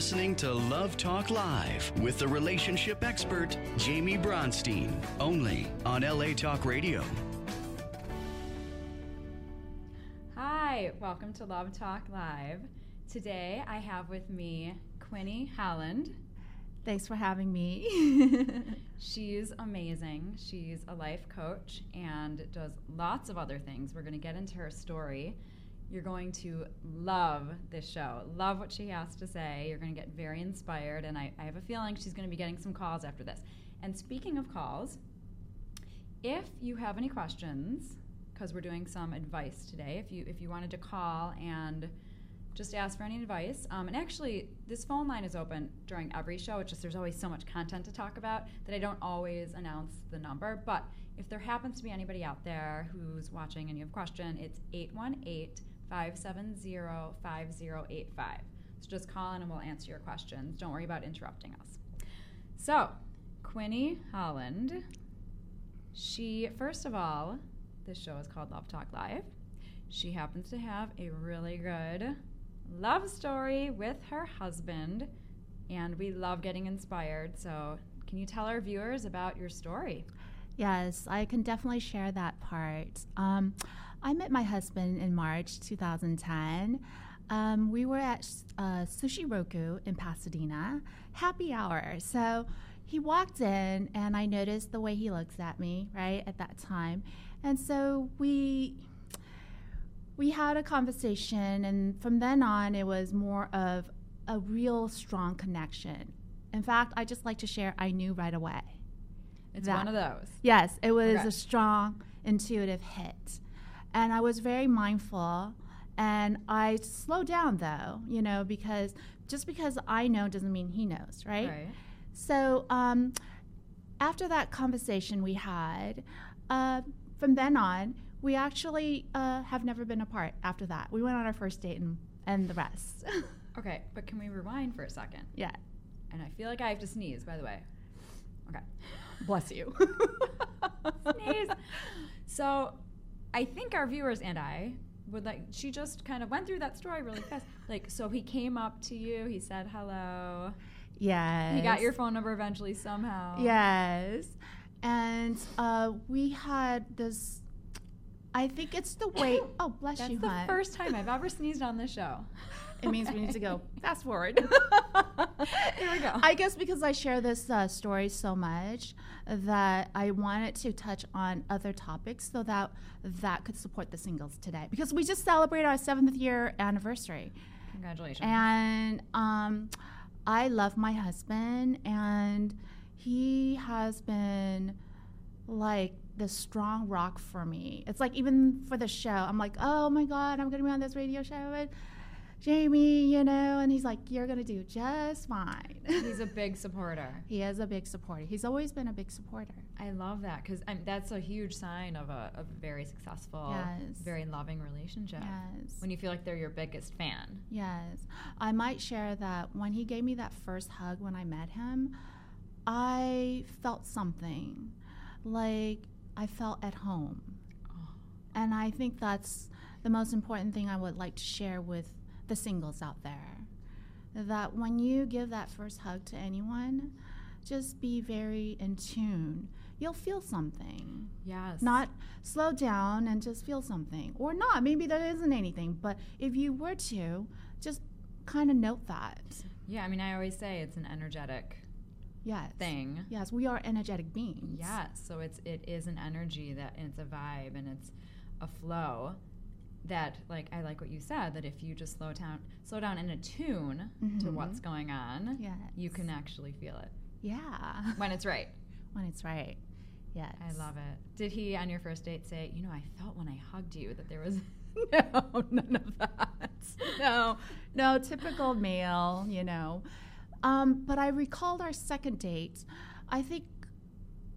You're listening to Love Talk Live with the relationship expert, Jaime Bronstein, only on LA Talk Radio. Hi, welcome to Love Talk Live. Today I have with me Quinnie Holland. Thanks for having me. She's amazing. She's a life coach and does lots of other things. We're going to get into her story. You're going to love this show, love what she has to say. You're going to get very inspired, and I, I have a feeling she's going to be getting some calls after this. And speaking of calls, if you have any questions, because we're doing some advice today, if you if you wanted to call and just ask for any advice. Um, and actually, this phone line is open during every show. It's just there's always so much content to talk about that I don't always announce the number. But if there happens to be anybody out there who's watching and you have a question, it's 818 570 5085. So just call in and we'll answer your questions. Don't worry about interrupting us. So, Quinnie Holland, she, first of all, this show is called Love Talk Live. She happens to have a really good love story with her husband, and we love getting inspired. So, can you tell our viewers about your story? yes, I can definitely share that part. Um, I met my husband in March 2010. Um, we were at uh, Sushi Roku in Pasadena, happy hour. So he walked in, and I noticed the way he looks at me, right, at that time. And so we we had a conversation, and from then on, it was more of a real strong connection. In fact, I just like to share, I knew right away. It's That- one of those. Yes, it was Okay. a strong intuitive hit. And I was very mindful and I slowed down though, you know, because just because I know doesn't mean he knows, right? Right. So um, after that conversation we had, uh, from then on, we actually uh, have never been apart after that. We went on our first date and, and the rest. Okay, but can we rewind for a second? yeah. And I feel like I have to sneeze, by the way. Okay. Bless you. Sneeze. So I think our viewers and I would like, she just kind of went through that story really fast. Like, so he came up to you, he said hello, yes. he got your phone number eventually somehow. Yes. And uh, we had this. I think it's the way. Oh, bless That's you, That's the hon. first time I've ever sneezed on this show. It means we need to go fast forward. Here we go. I guess because I share this uh, story so much that I wanted to touch on other topics so that that could support the singles today. Because we just celebrated our seventh year anniversary. Congratulations. And um, I love my husband, and he has been like the strong rock for me. It's like even for the show, I'm like, oh my god, I'm gonna be on this radio show with Jaime, you know, and he's like, you're gonna do just fine. He's a big supporter. he is a big supporter. He's always been a big supporter. I love that because that's a huge sign of a, a very successful, Yes. very loving relationship. Yes. When you feel like they're your biggest fan. Yes. I might share that when he gave me that first hug when I met him, I felt something. Like I felt at home. Oh. And I think that's the most important thing I would like to share with the singles out there. That when you give that first hug to anyone, just be very in tune. You'll feel something. Yes. Not slow down and just feel something. Or not. Maybe there isn't anything. But if you were to, just kind of note that. Yeah, I mean, I always say it's an energetic Yes. thing. Yes, we are energetic beings. Yes, so it's it is an energy that and it's a vibe and it's a flow that like I like what you said that if you just slow down slow down and attune to Mhm. what's going on, Yes. you can actually feel it Yeah. when it's right. when it's right. Yes. I love it. Did he on your first date say, you know, I felt when I hugged you that there was no none of that. no, no, typical male, you know. Um, but I recalled our second date. I think,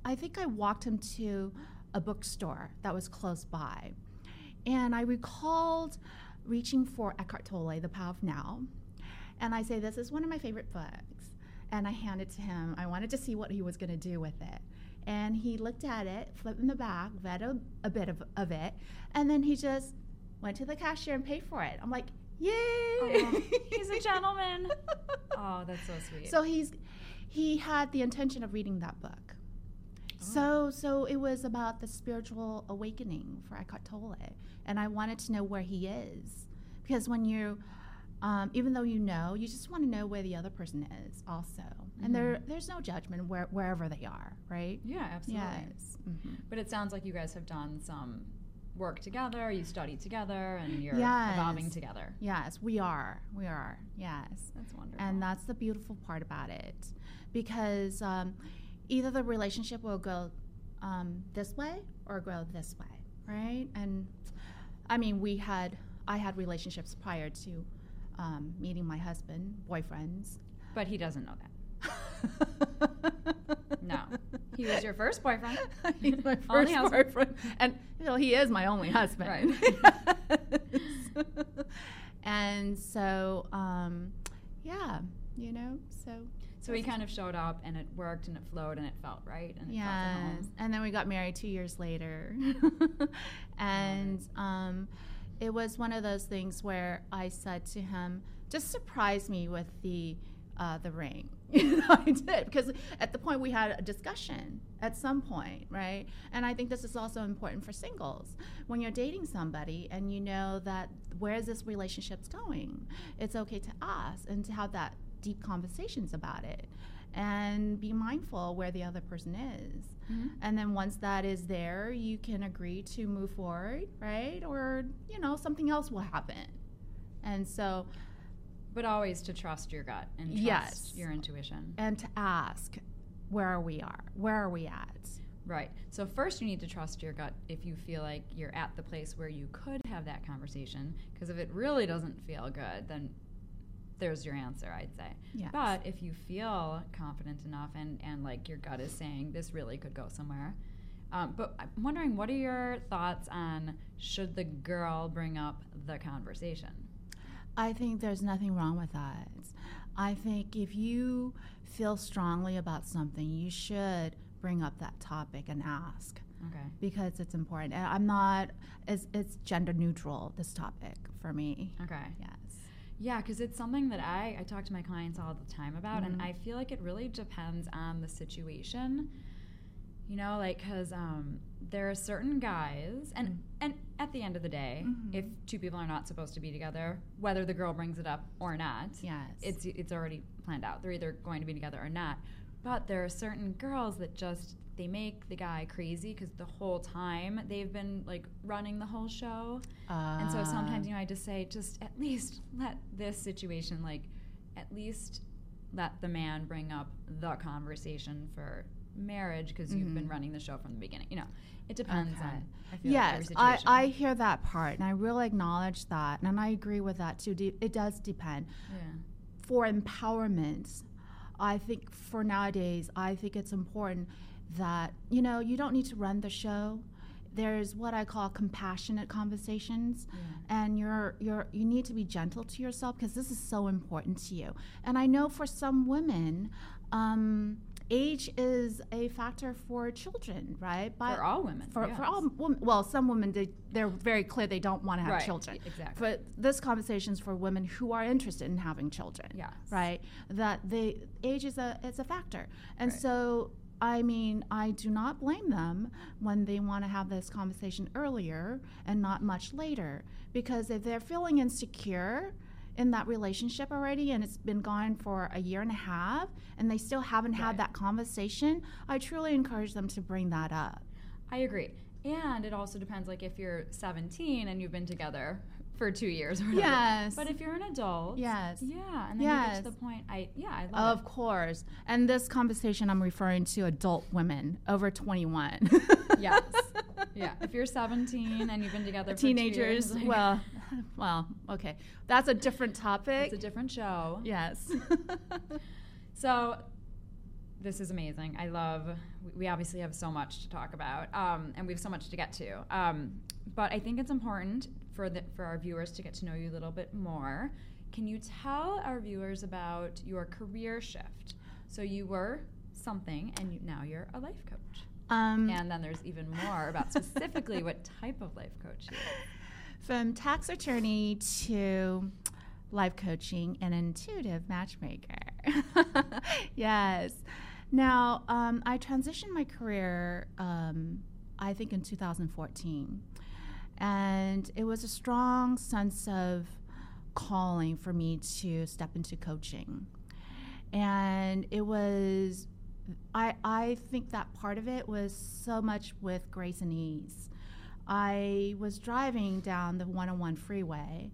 I think I walked him to a bookstore that was close by, and I recalled reaching for Eckhart Tolle, The Power of Now, and I say, "This is one of my favorite books," and I hand it to him. I wanted to see what he was going to do with it. And he looked at it, flipped in the back, read a, a bit of, of it, and then he just went to the cashier and paid for it. I'm like, Yay! Oh, he's a gentleman. Oh, that's so sweet. So he's he had the intention of reading that book. So so it was about the spiritual awakening for Eckhart Tolle, and I wanted to know where he is because when you, um, even though you know, you just want to know where the other person is also, and there there's no judgment where, wherever they are, right? yeah, absolutely. Yes. Mhm. But it sounds like you guys have done some work together. You studied together, and you're Yes. evolving together. Yes, we are. We are. Yes. That's wonderful. And that's the beautiful part about it. Because um, either the relationship will go um, this way or go this way, right? And I mean, we had, I had relationships prior to um, meeting my husband, boyfriends. but he doesn't know that. No. He was your first boyfriend. He's my first boyfriend. And you know, he is my only husband. Yes. and so, um, yeah, you know, so So he kind of showed up, and it worked, and it flowed, and it felt right, and it felt at home. Yes, and then we got married two years later, and um, it was one of those things where I said to him, "Just surprise me with the uh, the ring." I did because at the point we had a discussion at some point, right? And I think this is also important for singles when you're dating somebody and you know that where is this relationship's going. It's okay to ask and to have that deep conversations about it and be mindful where the other person is. Mhm. And then once that is there, you can agree to move forward, right? Or, you know, something else will happen. And so, But always to trust your gut and trust Yes. your intuition. and to ask where we are, where are we at? Right. So first you need to trust your gut if you feel like you're at the place where you could have that conversation because if it really doesn't feel good, then there's your answer, I'd say. Yes. But if you feel confident enough and and like your gut is saying this really could go somewhere. Um, but I'm wondering, what are your thoughts on should the girl bring up the conversation? I think there's nothing wrong with that. I think if you feel strongly about something, you should bring up that topic and ask Okay. because it's important. And I'm not, it's, it's gender neutral, this topic for me. Okay. Yes. Yeah, because it's something that I, I talk to my clients all the time about, and Mhm. I feel like it really depends on the situation. You know, like because um, there are certain guys, and Mm. and at the end of the day, Mhm. if two people are not supposed to be together, whether the girl brings it up or not, Yes. it's it's already planned out. They're either going to be together or not. But there are certain girls that just they make the guy crazy because the whole time they've been like running the whole show. And so sometimes, Uh, you know, I just say, just at least let this situation, like, at least let the man bring up the conversation for marriage because you've been Mhm. running the show from the beginning. You know, it depends Okay. on. I feel Yes, like I, I hear that part, and I really acknowledge that, and I agree with that too. De- It does depend. yeah. For empowerment, I think for nowadays, I think it's important that you know you don't need to run the show. There's what I call compassionate conversations, Yeah. and you're you're you need to be gentle to yourself because this is so important to you. And I know for some women. Um, Age is a factor for children, right? For all women. for, yes. for all women, well, some women they, they're very clear they don't want to have Right, children. exactly. But this conversation is for women who are interested in having children. Yes. Right. That the age is a it's a factor, and Right. so I mean I do not blame them when they want to have this conversation earlier and not much later because if they're feeling insecure in that relationship already and it's been gone for a year and a half and they still haven't Right. had that conversation, I truly encourage them to bring that up. I agree. And it also depends, like, if you're 17 and you've been together for two years or whatever. Yes. But if you're an adult. Yes. Yeah. And then you get to the point, I, yeah, I love Of course. And this conversation, I'm referring to adult women over 21. Yes. Yeah. If you're 17 and you've been together Teenagers. years, like, well, well, okay. That's a different topic. it's a different show. yes. So this is amazing. I love. we- We obviously have so much to talk about, um, and we have so much to get to. Um, but I think it's important for the for our viewers to get to know you a little bit more. Can you tell our viewers about your career shift? So you were something, and you, now you're a life coach. um, And then there's even more about specifically what type of life coach you are. from tax attorney to life coaching and intuitive matchmaker. yes. Now, um, I transitioned my career, um, I think, in 2014. And it was a strong sense of calling for me to step into coaching. And it was, I, I think that part of it was so much with grace and ease. I was driving down the 101 freeway.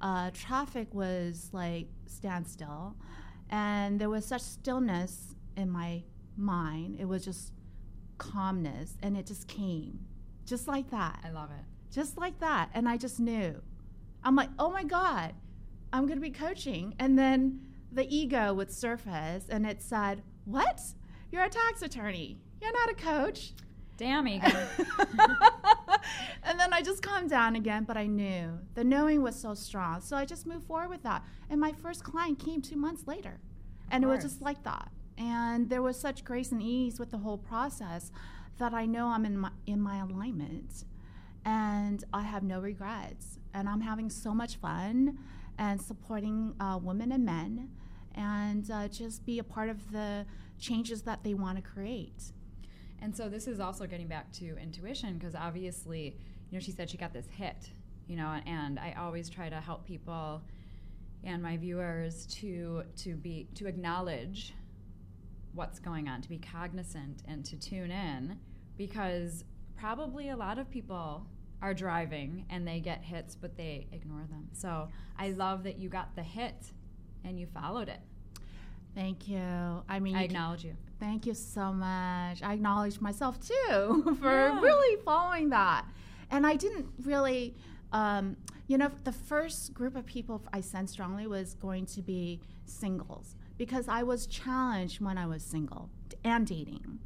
Uh, traffic was like standstill, and there was such stillness in my mind. It was just calmness, and it just came, just like that. I love it. Just like that. And I just knew. I'm like, oh my God, I'm going to be coaching. And then the ego would surface, and it said, What? You're a tax attorney. You're not a coach. Damn ego. and then I just calmed down again, but I knew the knowing was so strong. So I just moved forward with that. And my first client came two months later. And it was just like that. And there was such grace and ease with the whole process that I know I'm in my, in my alignment. And I have no regrets. And I'm having so much fun and supporting uh, women and men and uh, just be a part of the changes that they want to create. And so this is also getting back to intuition because obviously, you know, she said she got this hit, you know, and I always try to help people and my viewers to to be to acknowledge what's going on, to be cognizant and to tune in because probably a lot of people are driving and they get hits but they ignore them. So, I love that you got the hit and you followed it. Thank you. I mean, I you acknowledge you. Thank you so much. I acknowledge myself too for Yeah. really following that. And I didn't really, um, you know, the first group of people I sensed strongly was going to be singles because I was challenged when I was single and dating.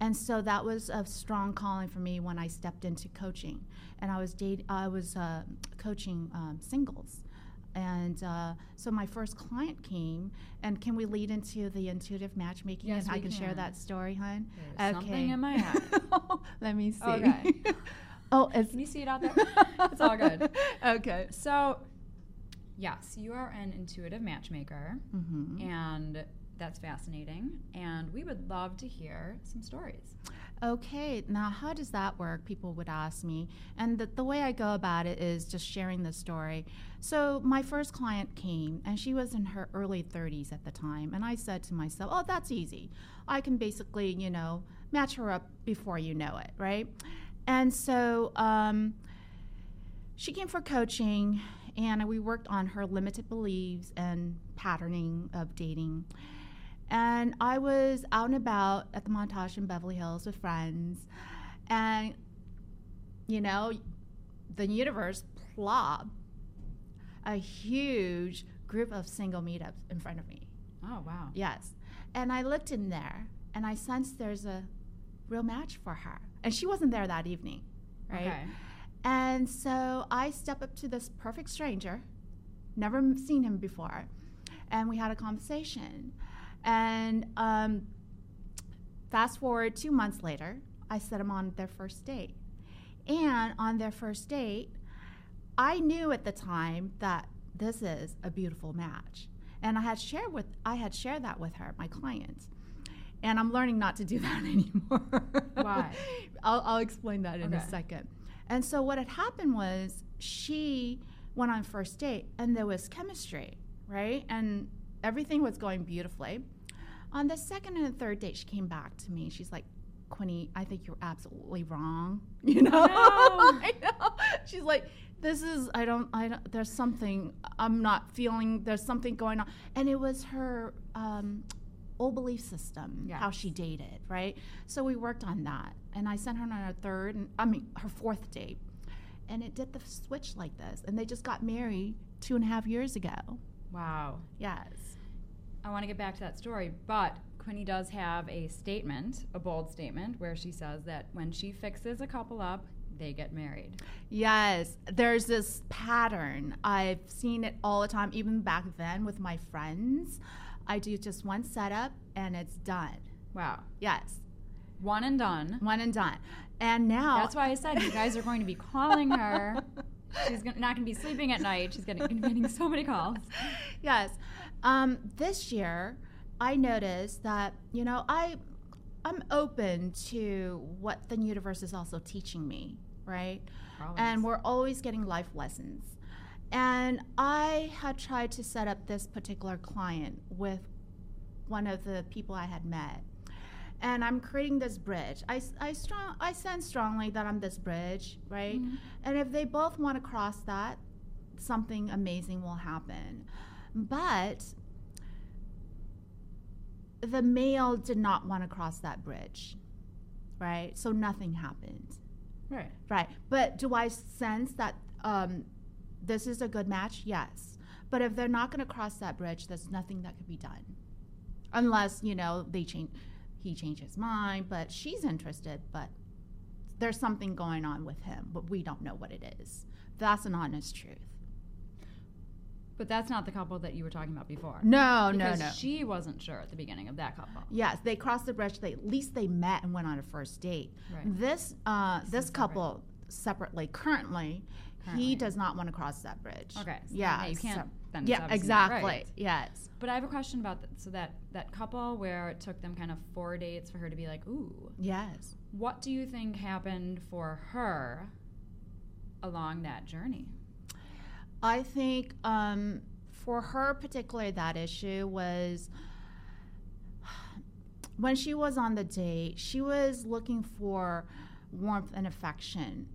And so that was a strong calling for me when I stepped into coaching. And I was date, I was uh, coaching um, singles. And uh, so my first client came, and can we lead into the intuitive matchmaking? Yes, and I we can, share that story, hon. There's something in my head. Let me see. Okay. oh, it's Can you see it out there? it's all good. okay. So, yes, you are an intuitive matchmaker, hmm and that's fascinating. And we would love to hear some stories. Okay, now how does that work? People would ask me. And the, the way I go about it is just sharing the story. So, my first client came, and she was in her early 30s at the time. And I said to myself, oh, that's easy. I can basically, you know, match her up before you know it, right? And so, um, she came for coaching, and we worked on her limited beliefs and patterning of dating. And I was out and about at the Montage in Beverly Hills with friends. And, you know, the universe plopped a huge group of single meetups in front of me. Oh, wow. Yes. And I looked in there and I sensed there's a real match for her. And she wasn't there that evening, right? Okay. And so I step up to this perfect stranger, never seen him before, and we had a conversation. And um, fast forward two months later, I set them on their first date. And on their first date, I knew at the time that this is a beautiful match. And I had shared with I had shared that with her, my client. And I'm learning not to do that anymore. Why? I'll, I'll explain that in a second. And so what had happened was she went on first date and there was chemistry, right? And everything was going beautifully. On the second and the third date, she came back to me. She's like, Quinnie, I think you're absolutely wrong. You know? I know. She's like, this is, I don't, I don't, there's something I'm not feeling, there's something going on. And it was her um, old belief system, how she dated, right? So we worked on that. And I sent her on her third, and I mean, her fourth date. And it did the switch like this. And they just got married two and a half years ago. wow. Yes. I want to get back to that story, but Quinnie does have a statement, a bold statement, where she says that when she fixes a couple up, they get married. Yes, there's this pattern. I've seen it all the time, even back then with my friends. I do just one setup and it's done. Wow. Yes, One and done. one and done. And now That's why I said you guys are going to be calling her she's not going to be sleeping at night. She's going to be getting so many calls. yes. Um, this year, I noticed that you know I I'm open to what the universe is also teaching me, right? Always. And we're always getting life lessons. And I had tried to set up this particular client with one of the people I had met. And I'm creating this bridge. I, I, strong, I sense strongly that I'm this bridge, right? Mhm. And if they both want to cross that, something amazing will happen. But the male did not want to cross that bridge, right? So nothing happened. Right. Right. But do I sense that um, this is a good match? Yes. But if they're not going to cross that bridge, there's nothing that could be done, unless you know they change. He changed his mind, but she's interested. But there's something going on with him, but we don't know what it is. That's an honest truth. But that's not the couple that you were talking about before. No, no, no. She wasn't sure at the beginning of that couple. Yes, they crossed the bridge. They at least they met and went on a first date. Right. This uh, this separate. couple separately currently, Currently. he does not want to cross that bridge. Okay. so Yeah. you can't. so- then yeah. Exactly. right. Yes. But I have a question about that. So that that couple where it took them kind of four dates for her to be like, ooh, Yes. what do you think happened for her along that journey? I think um, for her, particularly, that issue was when she was on the date, she was looking for warmth and affection.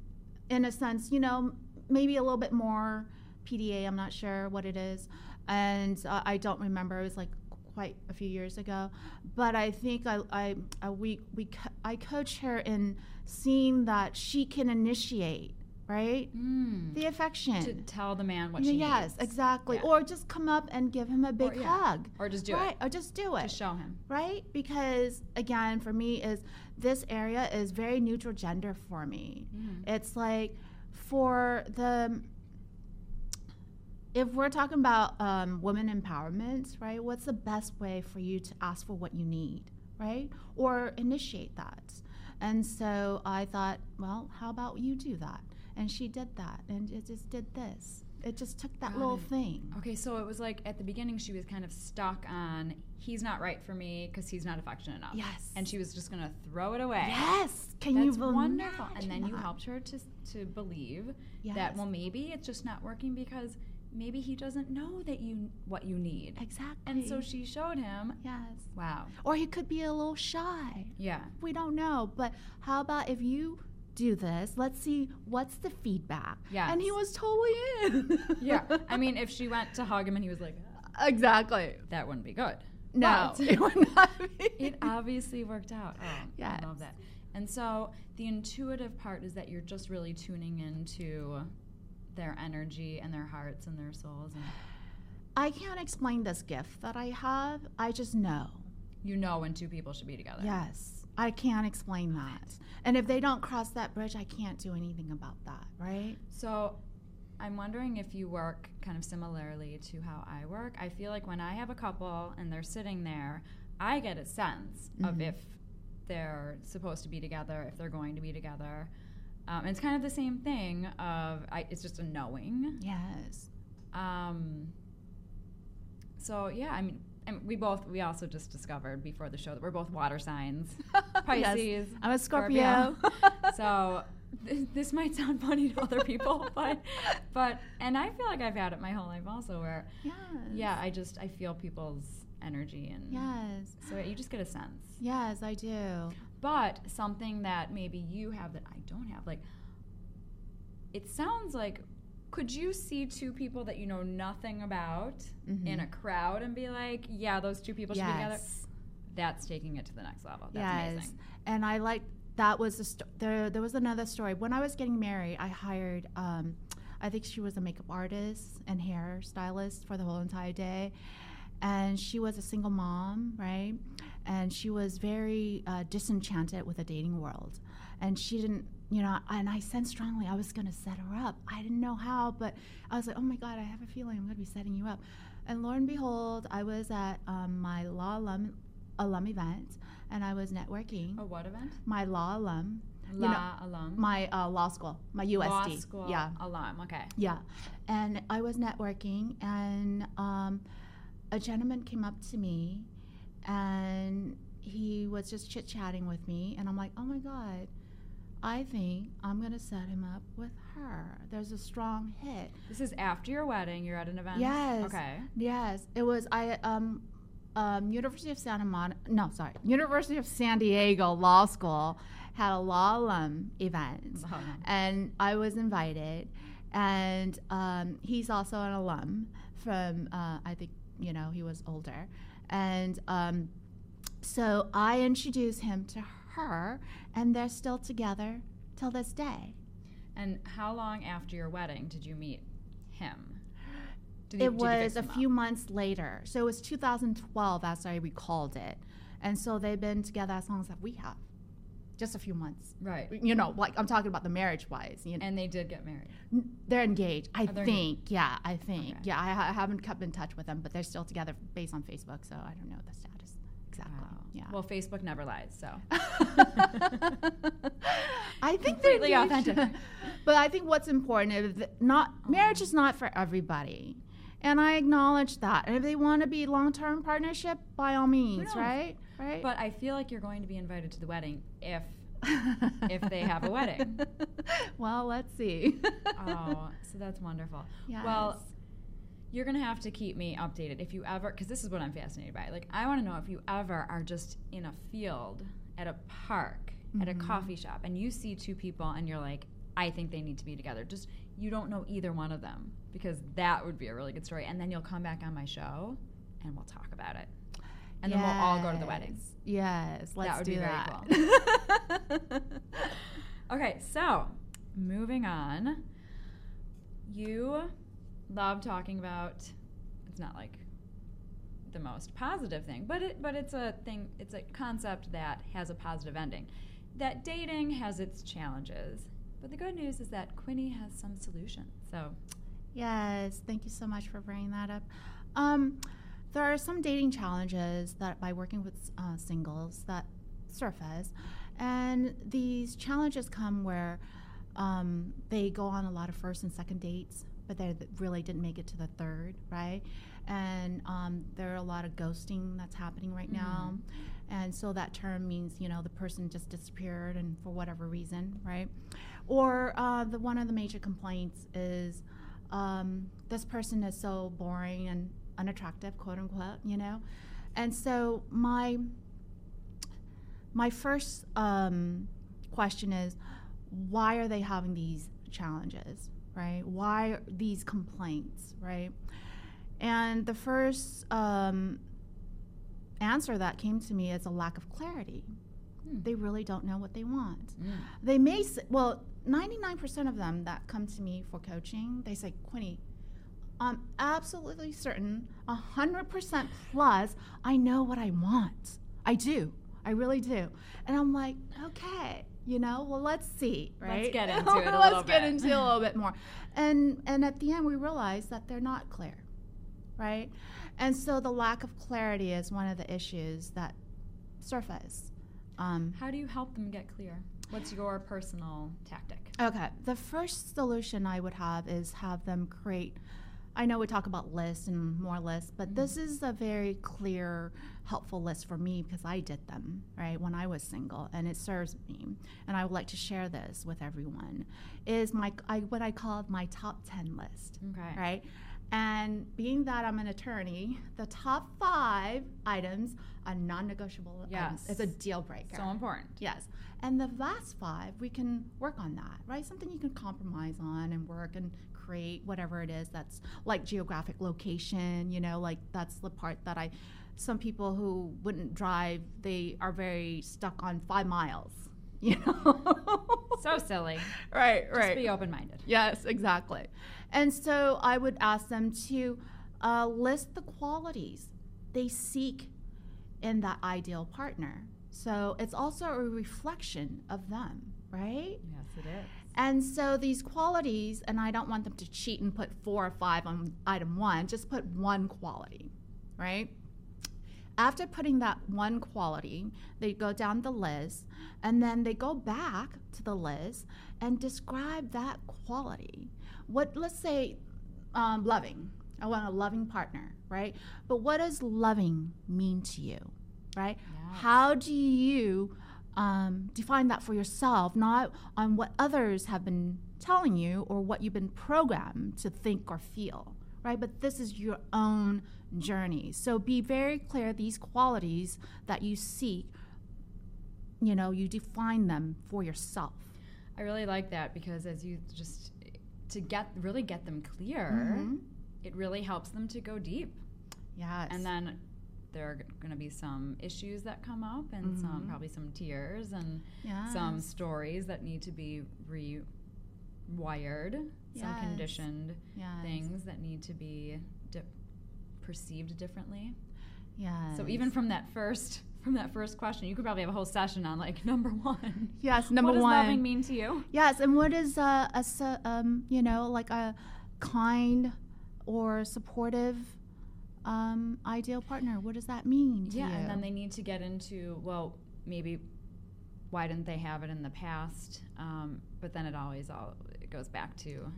In a sense, you know, maybe a little bit more PDA, I'm not sure what it is. And uh, I don't remember, it was like quite a few years ago. But I think I, I, I we, we, co- I coach her in seeing that she can initiate, right? Mm. The affection. To tell the man what she yes, needs. exactly. Yeah. Or just come up and give him a big yeah. hug. Or just do it. right, or just do it. it. Just show him. right? Because again, for me is this area is very neutral gender for me. Mhm. It's like for the if we're talking about um, women empowerment, right? What's the best way for you to ask for what you need, right? Or initiate that. And so I thought, well, how about you do that? And she did that, and it just did this. It just took that Got little it. thing. Okay, so it was like at the beginning she was kind of stuck on he's not right for me because he's not affectionate enough. Yes. And she was just gonna throw it away. Yes. Can That's you wonderful. And then you helped her to to believe that well maybe it's just not working because maybe he doesn't know that you what you need. Exactly. And so she showed him. yes. Wow. Or he could be a little shy. Yeah. We don't know. But how about if you do this? Let's see what's the feedback. Yeah. And he was totally in. Yeah. I mean, if she went to hug him and he was like, "Ah," exactly. that wouldn't be good. No, But it would not be. it obviously worked out. Oh, Yes. I love that. And so the intuitive part is that you're just really tuning into their energy and their hearts and their souls and I can't explain this gift that I have. I just know. you know when two people should be together. Yes. I can't explain that. And if they don't cross that bridge, I can't do anything about that, right? So I'm wondering if you work kind of similarly to how I work. I feel like when I have a couple and they're sitting there, I get a sense of Mhm. if they're supposed to be together, if they're going to be together. Um, it's kind of the same thing of I, it's just a knowing. Yes. Um, so yeah, I mean, and we both we also just discovered before the show that we're both water signs, Pisces. I'm a Scorpio. so th- this might sound funny to other people, but but and I feel like I've had it my whole life also, where yes. yeah, I just I feel people's energy and Yes. so you just get a sense. Yes, I do. But something that maybe you have that I don't have, like it sounds like could you see two people that you know nothing about in a crowd and be like, yeah, those two people should be together? Yes. That's taking it to the next level. That's yes. amazing. And I like that was a sto- there. There was another story when I was getting married. I hired. Um, I think she was a makeup artist and hair stylist for the whole entire day, and she was a single mom, right? And she was very uh, disenchanted with the dating world, and she didn't. You know, and I sensed strongly I was going to set her up. I didn't know how, but I was like, "Oh my God, I have a feeling I'm going to be setting you up." And lo and behold, I was at um, my law alum, alum event, and I was networking A what event? my law alum law you know, alum. my uh, law school, my USD. Law school Yeah, alum. Okay. yeah. And I was networking, and um, a gentleman came up to me, and he was just chit chatting with me, and I'm like, oh my god. I think I'm gonna set him up with her. There's a strong hit. This is after your wedding. You're at an event. Yes. Okay. Yes, it was. I um, um, University of Santa Monica. No, sorry, University of San Diego Law School had a law alum event, alum. and I was invited. And um, he's also an alum from. Uh, I think you know he was older, and um, so I introduced him to her, and they're still together till this day. And how long after your wedding did you meet him? Did it you was a him up? few months later. So it was 2012 as I recalled it. And so they've been together as long as we have. Just a few months. Right. You know, like I'm talking about the marriage wise. You know, And they did get married. They're engaged. I oh, they're think. Yeah, I think. Okay. Yeah, I, I haven't kept in touch with them, but they're still together based on Facebook. So I don't know the status exactly. Wow. Yeah. Well, Facebook never lies, so. I think they're engaged. authentic. but I think what's important is that not marriage is not for everybody. And I acknowledge that. And if they want to be long-term partnership, by all means, right? Right. But I feel like you're going to be invited to the wedding if if they have a wedding. well, let's see. oh, so that's wonderful. Yes. Well, you're gonna have to keep me updated if you ever, because this is what I'm fascinated by. Like, I want to know if you ever are just in a field, at a park, at a Mhm. coffee shop, and you see two people, and you're like, I think they need to be together. Just you don't know either one of them because that would be a really good story. And then you'll come back on my show, and we'll talk about it. And then we'll all go to the weddings. Yes, let's that would do be that. very cool. okay, so moving on. You love talking about it's not like the most positive thing, but it but it's a thing it's a concept that has a positive ending. That dating has its challenges. But the good news is that Quinnie has some solutions. So Yes, thank you so much for bringing that up. Um, there are some dating challenges that by working with uh, singles that surface, and these challenges come where um, they go on a lot of first and second dates, but they really didn't make it to the third, right? And um, there are a lot of ghosting that's happening right now, and so that term means you know the person just disappeared and for whatever reason, right? Or uh, the one of the major complaints is um, this person is so boring and unattractive, quote unquote, you know? And so my my first um, question is why are they having these challenges, right? Why these complaints, right? And the first um, answer that came to me is a lack of clarity. Hmm. They really don't know what they want mm, they may s- well 99% of them that come to me for coaching they say quinnie i'm absolutely certain 100% plus i know what i want i do i really do and i'm like okay you know well let's see Let's right get into it a let's little get into it a little bit more and and at the end we realize that they're not clear right and so the lack of clarity is one of the issues that surface um, how do you help them get clear? What's your personal tactic? Okay. The first solution I would have is have them create. I know we talk about lists and more lists, but mm-hmm. this is a very clear, helpful list for me because I did them, right, when I was single, and it serves me. And I would like to share this with everyone. Is my I, what I call my top 10 list, Okay. right? And being that I'm an attorney, the top five items are non negotiable. Yes. It's a deal breaker. So important. Yes. And the last five, we can work on that, right? Something you can compromise on and work and create whatever it is that's like geographic location, you know, like that's the part that I, some people who wouldn't drive, they are very stuck on five miles, you know? So silly. right, Just right. be open minded. Yes, exactly. And so I would ask them to uh, list the qualities they seek in that ideal partner. So it's also a reflection of them, right? Yes, it is. And so these qualities, and I don't want them to cheat and put four or five on item one, just put one quality, right? After putting that one quality, they go down the list and then they go back to the list and describe that quality. What, let's say, um, loving. I want a loving partner, right? But what does loving mean to you, right? Yes. How do you um, define that for yourself, not on what others have been telling you or what you've been programmed to think or feel, right? But this is your own journey. So be very clear these qualities that you seek, you know, you define them for yourself. I really like that because as you just to get really get them clear, Mhm. it really helps them to go deep. Yes. And then there are going to be some issues that come up and some Mhm. probably some tears and yes. some stories that need to be rewired, some conditioned yes. things that need to be di- perceived differently. Yes. So even from that first from that first question, you could probably have a whole session on like number one. yes, number one. what does loving mean to you? Yes, and what is uh, a um, you know like a kind or supportive um, ideal partner? What does that mean? Yeah, you? and then they need to get into well, maybe why didn't they have it in the past? Um, but then it always all it goes back to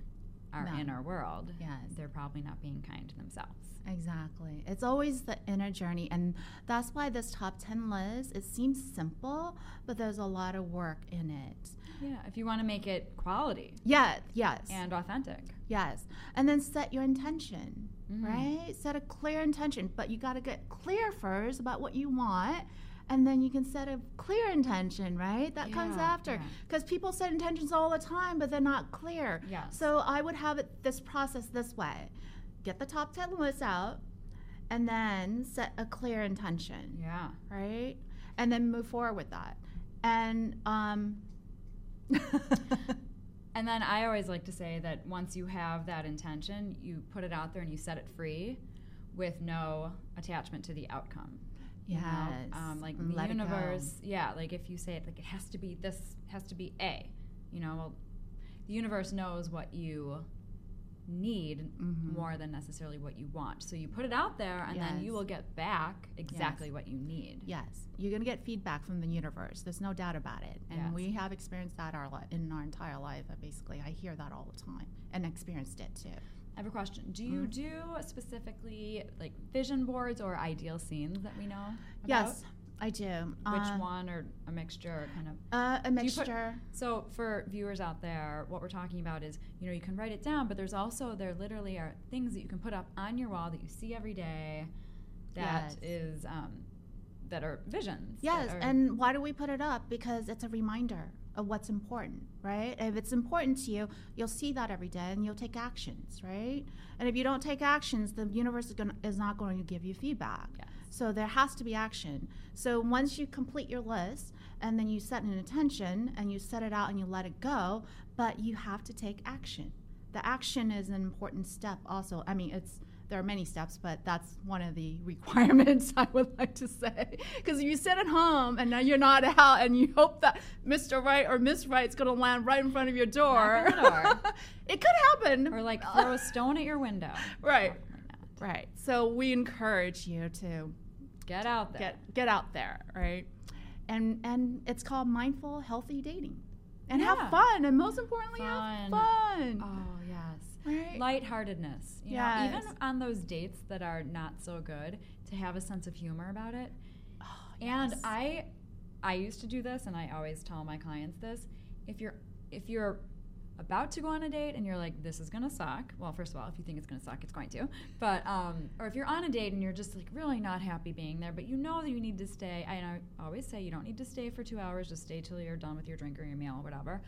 our Them. inner world. Yes. they're probably not being kind to themselves. Exactly. It's always the inner journey. And that's why this top 10 list, it seems simple, but there's a lot of work in it. Yeah, if you want to make it quality Yeah, yes. and authentic. yes. And then set your intention, Mhm. right? Set a clear intention, but you got to get clear first about what you want. And then you can set a clear intention, right? That comes Yeah, after. yeah. Because people set intentions all the time, but they're not clear. Yes. So I would have it this process this way get the top 10 lists out, and then set a clear intention, Yeah. right? And then move forward with that. And, um, And then I always like to say that once you have that intention, you put it out there and you set it free with no attachment to the outcome. You know? Um, like the let go. universe, yeah, like if you say it, like it has to be this, has to be A, you know, well, the universe knows what you need Mhm. more than necessarily what you want. So you put it out there and then you will get back exactly what you need. Yes, you're going to get feedback from the universe. There's no doubt about it. And Yes. we have experienced that our li- in our entire life. Basically, I hear that all the time and experienced it too. I have a question. Do you Mhm. do specifically like vision boards or ideal scenes that we know? About? Yes, I do. Which Um, one or a mixture or kind of Uh, a you put- mixture. So for viewers out there, what we're talking about is, you know, you can write it down, but there's also there literally are things that you can put up on your wall that you see every day that Yes. is um, that are visions. Yes, are- and why do we put it up? Because it's a reminder of what's important, right? If it's important to you, you'll see that every day and you'll take actions, right? And if you don't take actions, the universe is, gonna, is not going to give you feedback. Yes. So there has to be action. So once you complete your list and then you set an intention and you set it out and you let it go, but you have to take action. The action is an important step also. I mean, it's there are many steps, but that's one of the requirements I would like to say. Because you sit at home and now you're not out and you hope that Mr. Right or Miss Right's going to land right in front of your door. Knock on the door. it could happen. or like throw a stone at your window. Right. Something like that. Right. So we encourage you to Get out there. get get out there, right? And and it's called mindful, healthy dating, and Yeah. have fun, and most importantly, Fun. have fun. oh yes. Right? lightheartedness. You know, even on those dates that are not so good, to have a sense of humor about it. Oh, And. I I used to do this and I always tell my clients this. If you're if you're about to go on a date and you're like, this is gonna suck. Well, first of all, if you think it's gonna suck, it's going to. But um, or if you're on a date and you're just like really not happy being there, but you know that you need to stay. And I always say you don't need to stay for two hours. Just stay till you're done with your drink or your meal or whatever.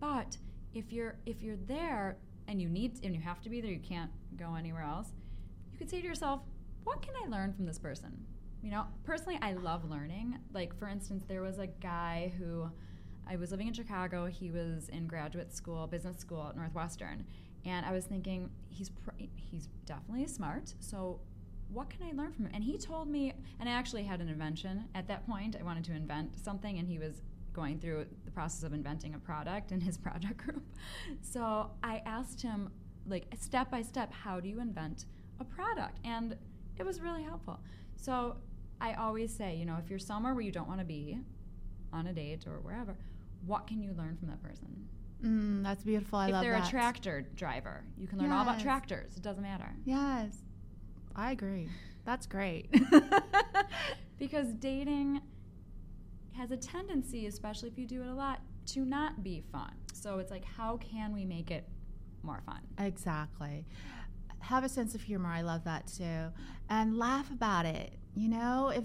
But if you're if you're there and you need and you have to be there, you can't go anywhere else. You could say to yourself, what can I learn from this person? You know, personally, I love learning. Like for instance, there was a guy who I was living in Chicago. He was in graduate school, business school at Northwestern, and I was thinking he's pr- he's definitely smart. So what can I learn from him? And he told me, and I actually had an invention at that point. I wanted to invent something, and he was going through the process of inventing a product in his project group. So I asked him, like, step by step, how do you invent a product? And it was really helpful. So I always say, you know, if you're somewhere where you don't want to be on a date or wherever, what can you learn from that person? Mm, that's beautiful. I if love that. If they're a tractor driver, you can learn all about tractors. It doesn't matter. Yes, I agree. That's great. because dating has a tendency, especially if you do it a lot, to not be fun. So it's like, how can we make it more fun? exactly. Have a sense of humor. I love that too, and laugh about it. You know, if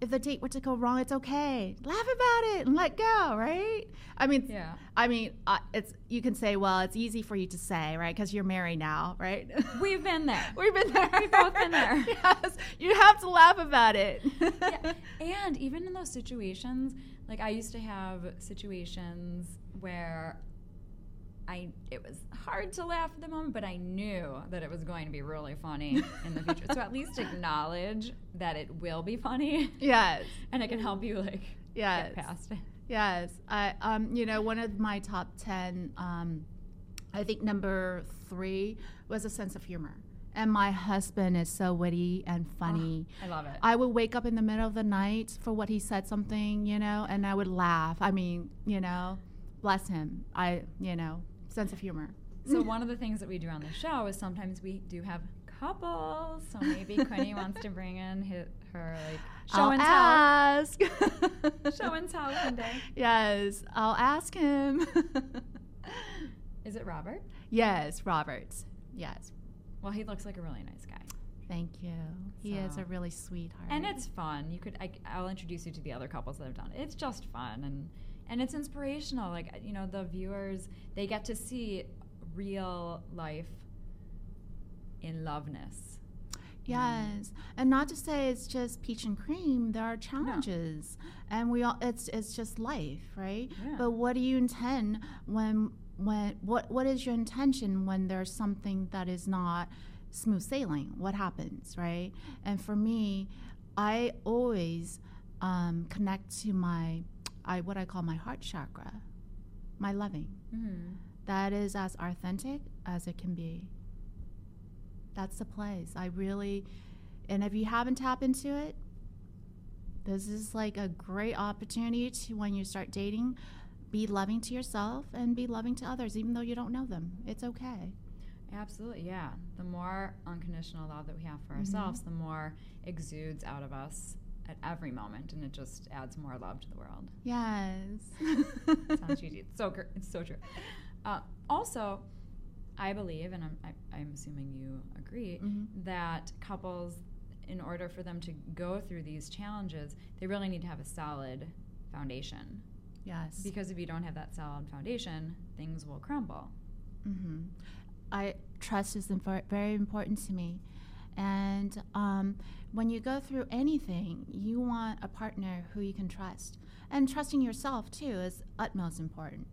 if the date were to go wrong, it's okay. Laugh about it and let go. Right? I mean, Yeah. I mean, uh, it's you can say, well, it's easy for you to say, right? Because you're married now, right? We've been there. We've been there. We've both been there. yes, you have to laugh about it. yeah. And even in those situations, like I used to have situations where I it was hard to laugh at the moment, but I knew that it was going to be really funny in the future. so at least acknowledge that it will be funny, yes, and it can help you like yes. get past it. Yes, I um, you know, one of my top ten, um, I think number three was a sense of humor, and my husband is so witty and funny. I love it. I would wake up in the middle of the night for what he said something, you know, and I would laugh. I mean, you know, bless him. I, you know, sense of humor. so one of the things that we do on the show is sometimes we do have couples. So maybe Quinnie wants to bring in his, her like show I'll and tell, ask. show and tell one day. Yes, I'll ask him. Is it Robert? yes, Robert. Yes. Well, he looks like a really nice guy. Thank you. He is a really sweetheart. and it's fun. You could I, I'll introduce you to the other couples that have done it. It's just fun and and it's inspirational. Like you know, the viewers they get to see real life in loveness. Yes, and not to say it's just peach and cream. There are challenges, and we all it's it's just life, right? Yeah. But what do you intend when when what what is your intention when there's something that is not smooth sailing? What happens, right? And for me, I always um, connect to my I what I call my heart chakra, my loving. Mm-hmm. That is as authentic as it can be. That's the place. I really, and if you haven't tapped into it, this is like a great opportunity to, when you start dating, be loving to yourself and be loving to others, even though you don't know them. It's okay. Absolutely, yeah. The more unconditional love that we have for Mhm. ourselves, the more exudes out of us at every moment, and it just adds more love to the world. Yes. Sounds cheesy. It's so it's so true. Uh, also, I believe, and I'm I, I'm assuming you agree, Mhm. that couples, in order for them to go through these challenges, they really need to have a solid foundation. Yes. Because if you don't have that solid foundation, things will crumble. hmm I trust is infor- very important to me, and um, when you go through anything, you want a partner who you can trust, and trusting yourself too is utmost important.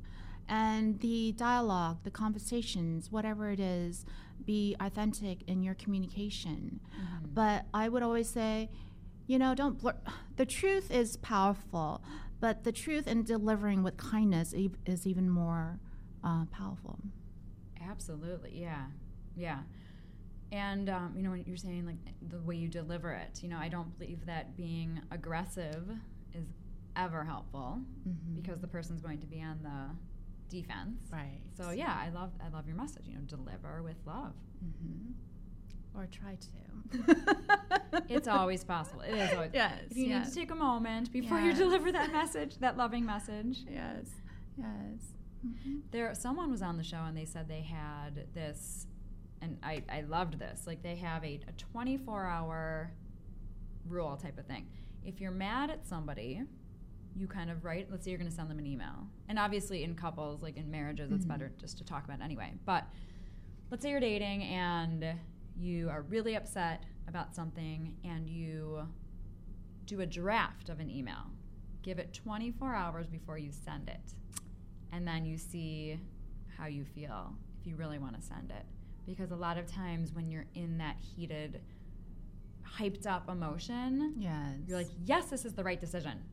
And the dialogue, the conversations, whatever it is, be authentic in your communication. But I would always say, you know, don't blur. The truth is powerful, but the truth in delivering with kindness e- is even more uh, powerful. Absolutely, yeah, yeah. And um, you know, when you're saying like the way you deliver it, you know, I don't believe that being aggressive is ever helpful Mhm. because the person's going to be on the defense. Right. So yeah, I love I love your message. You know, deliver with love. hmm Or try to. It's always possible. It is always. Yes. If you yes. need to take a moment before Yes. you deliver that message, that loving message. Yes. Yes. Mhm. There, someone was on the show and they said they had this, and I, I loved this. Like they have a, a 24 hour rule type of thing. If you're mad at somebody, you kind of write, let's say you're going to send them an email. And obviously, in couples, like in marriages, it's Mhm. better just to talk about it anyway. But let's say you're dating and you are really upset about something and you do a draft of an email. Give it 24 hours before you send it. And then you see how you feel if you really want to send it. Because a lot of times when you're in that heated, hyped up emotion, Yes. you're like, yes, this is the right decision.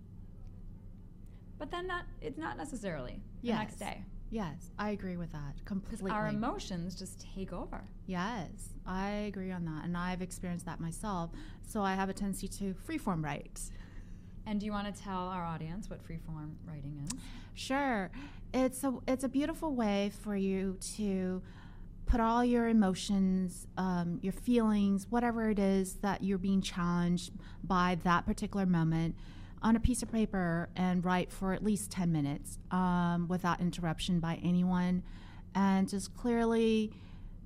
But then not it's not necessarily the next day. Yes, I agree with that completely. our emotions just take over. yes, I agree on that, and I've experienced that myself. So I have a tendency to freeform write. And do you want to tell our audience what freeform writing is? Sure, it's a it's a beautiful way for you to put all your emotions, um, your feelings, whatever it is that you're being challenged by that particular moment, on a piece of paper and write for at least ten minutes um, without interruption by anyone, and just clearly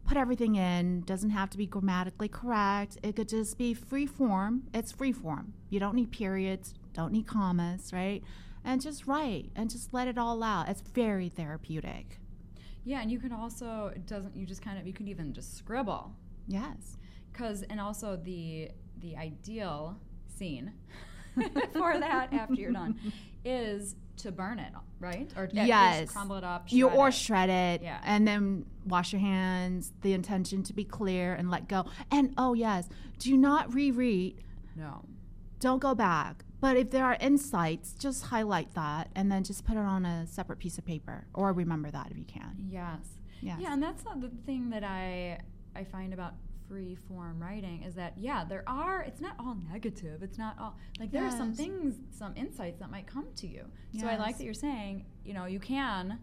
put everything in. Doesn't have to be grammatically correct. It could just be free form. It's free form. You don't need periods, don't need commas, right? And just write and just let it all out. It's very therapeutic. Yeah, and you can also it doesn't you just kind of you can even just scribble Yes. because and also the the ideal scene for that after you're done is to burn it, right? Or Yes. crumble it up. You shred or it. shred it Yeah. and then wash your hands, the intention to be clear and let go. And oh yes, do not reread. no. Don't go back. But if there are insights, just highlight that and then just put it on a separate piece of paper or remember that if you can. Yes. Yes. Yeah, and that's not the thing that I I find about free form writing is that yeah, there are it's not all negative. It's not all like there are some things, some insights that might come to you. So I like that you're saying, you know, you can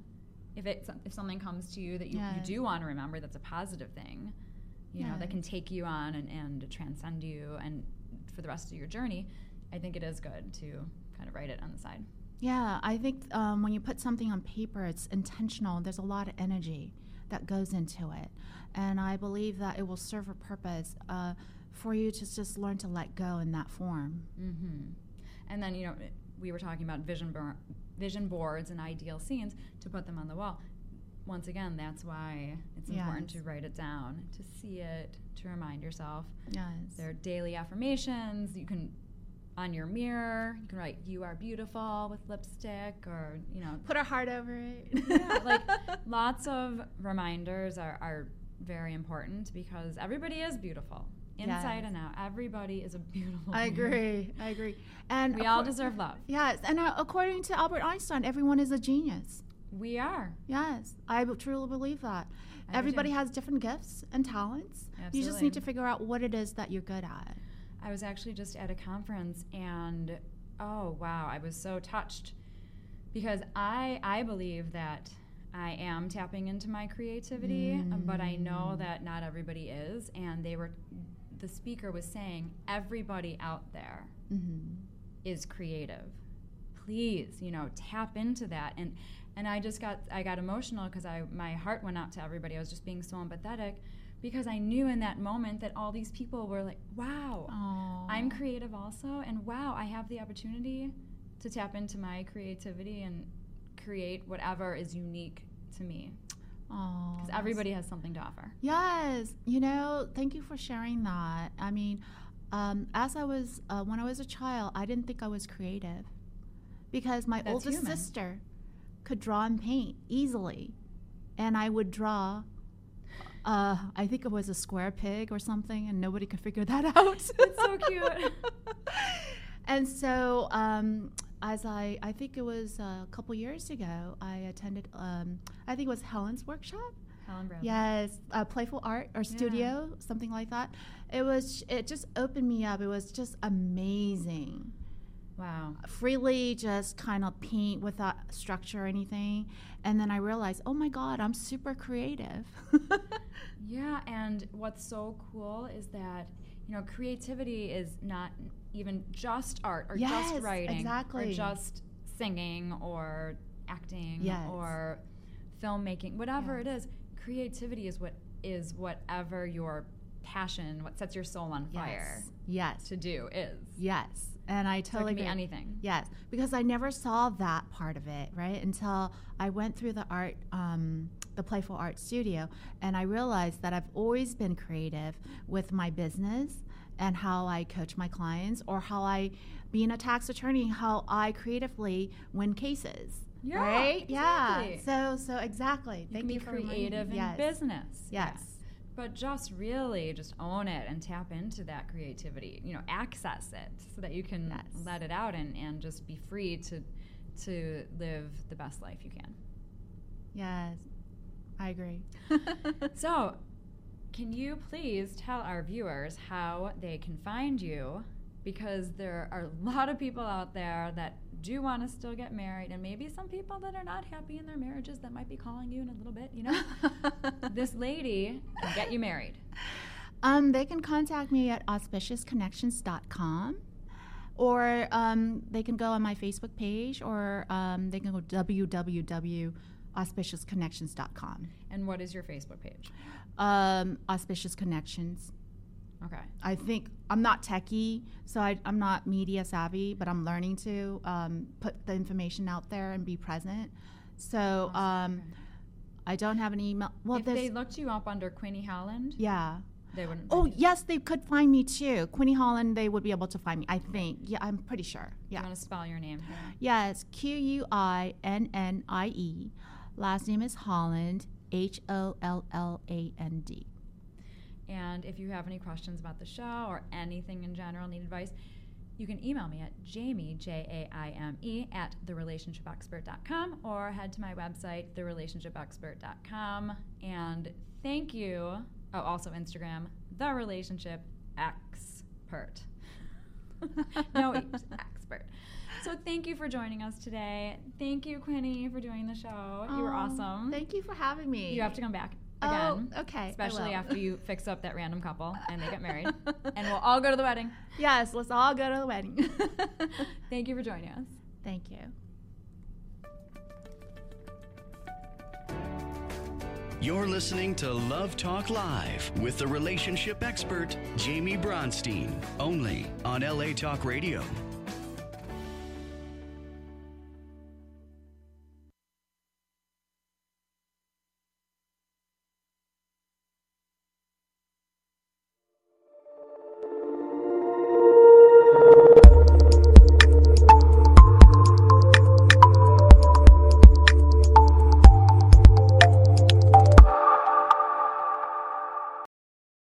if it if something comes to you that you, you do want to remember that's a positive thing, you know, that can take you on and, and transcend you and for the rest of your journey, I think it is good to kind of write it on the side. Yeah, I think um, when you put something on paper, it's intentional. There's a lot of energy that goes into it. And I believe that it will serve a purpose uh, for you to just learn to let go in that form. Mm-hmm. And then you know we were talking about vision vision boards and ideal scenes to put them on the wall. Once again, that's why it's important to write it down, to see it, to remind yourself. Yes. There are daily affirmations. You can on your mirror. You can write "You are beautiful" with lipstick, or you know, Put a heart over it. yeah, like lots of reminders are, are very important because everybody is beautiful inside Yes. and out. Everybody is a beautiful. I agree. I agree. And We all deserve love. Yes, and uh, according to Albert Einstein, everyone is a genius. We are. Yes, I b- truly believe that. I Everybody too. has different gifts and talents. Absolutely. You just need to figure out what it is that you're good at. I was actually just at a conference and oh wow, I was so touched because I I believe that I am tapping into my creativity, um, but I know that not everybody is and they were the speaker was saying everybody out there Mm-hmm. is creative. Please, you know, tap into that and and I just got I got emotional because I my heart went out to everybody. I was just being so empathetic because I knew in that moment that all these people were like, "Wow, I'm creative also, and wow, I have the opportunity to tap into my creativity and create whatever is unique to me Oh, because everybody has something to offer." Yes, you know, thank you for sharing that. I mean, um, as I was uh, when I was a child, I didn't think I was creative because my That's oldest human. sister could draw and paint easily, and I would draw. Uh, I think it was a square pig or something, and nobody could figure that out. It's so cute. and so, um, as I, I think it was a couple years ago, I attended. Um, I think it was Helen's workshop. Helen Bradley. Yes, uh, playful art or studio, something like that. It was. It just opened me up. It was just amazing. Wow. Freely, just kind of paint without structure or anything, and then I realized, oh my God, I'm super creative. Yeah, and what's so cool is that you know creativity is not even just art or Yes, just writing exactly. or just singing or acting Yes. or filmmaking, whatever it Yes. is. Creativity is what is whatever your passion, what sets your soul on fire yes, yes, to do is. yes. And I So it totally can be anything. Yes, because I never saw that part of it, right? Until I went through the art, um, the Playful Art Studio, and I realized that I've always been creative with my business and how I coach my clients, or how I, being a tax attorney, how I creatively win cases. Yeah, right? Yeah. So, so exactly. You Thank you for creative in yes. business. Yes. But just really just own it and tap into that creativity. You know, access it so that you can Yes. let it out and, and just be free to to live the best life you can. Yes, I agree. so, can you please tell our viewers how they can find you? Because there are a lot of people out there that do want to still get married, and maybe some people that are not happy in their marriages that might be calling you in a little bit. You know, this lady can get you married. Um, they can contact me at auspiciousconnections.com or um, they can go on my Facebook page or um, they can go www.auspiciousconnections.com. And what is your Facebook page? Um, Auspicious Connections. Okay. I think I'm not techie, so I, am not media savvy, but I'm learning to um, put the information out there and be present. So Awesome. um, Okay. I don't have an email. Well, if they looked you up under Quinnie Holland, yeah. they wouldn't. Oh you. yes, they could find me too. Quinnie Holland, they would be able to find me. I think. Yeah, I'm pretty sure. Yeah. you want to spell your name? Yeah, it's Q U I N N I E. Last name is Holland. H O L L A N D. And if you have any questions about the show or anything in general, need advice, you can email me at Jaime, J A I M E, at therelationshipexpert.com or head to my website, therelationshipexpert.com. And thank you. Oh, also Instagram, The Relationship Expert. no, expert. So thank you for joining us today. Thank you, Quinnie, for doing the show. you were Oh, um, awesome. Thank you for having me. you have to come back Oh, again. okay. Especially after you fix up that random couple and they get married. and we'll all go to the wedding. Yes, let's all go to the wedding. Thank you for joining us. Thank you. You're listening to Love Talk Live with the relationship expert, Jaime Bronstein, only on LA Talk Radio.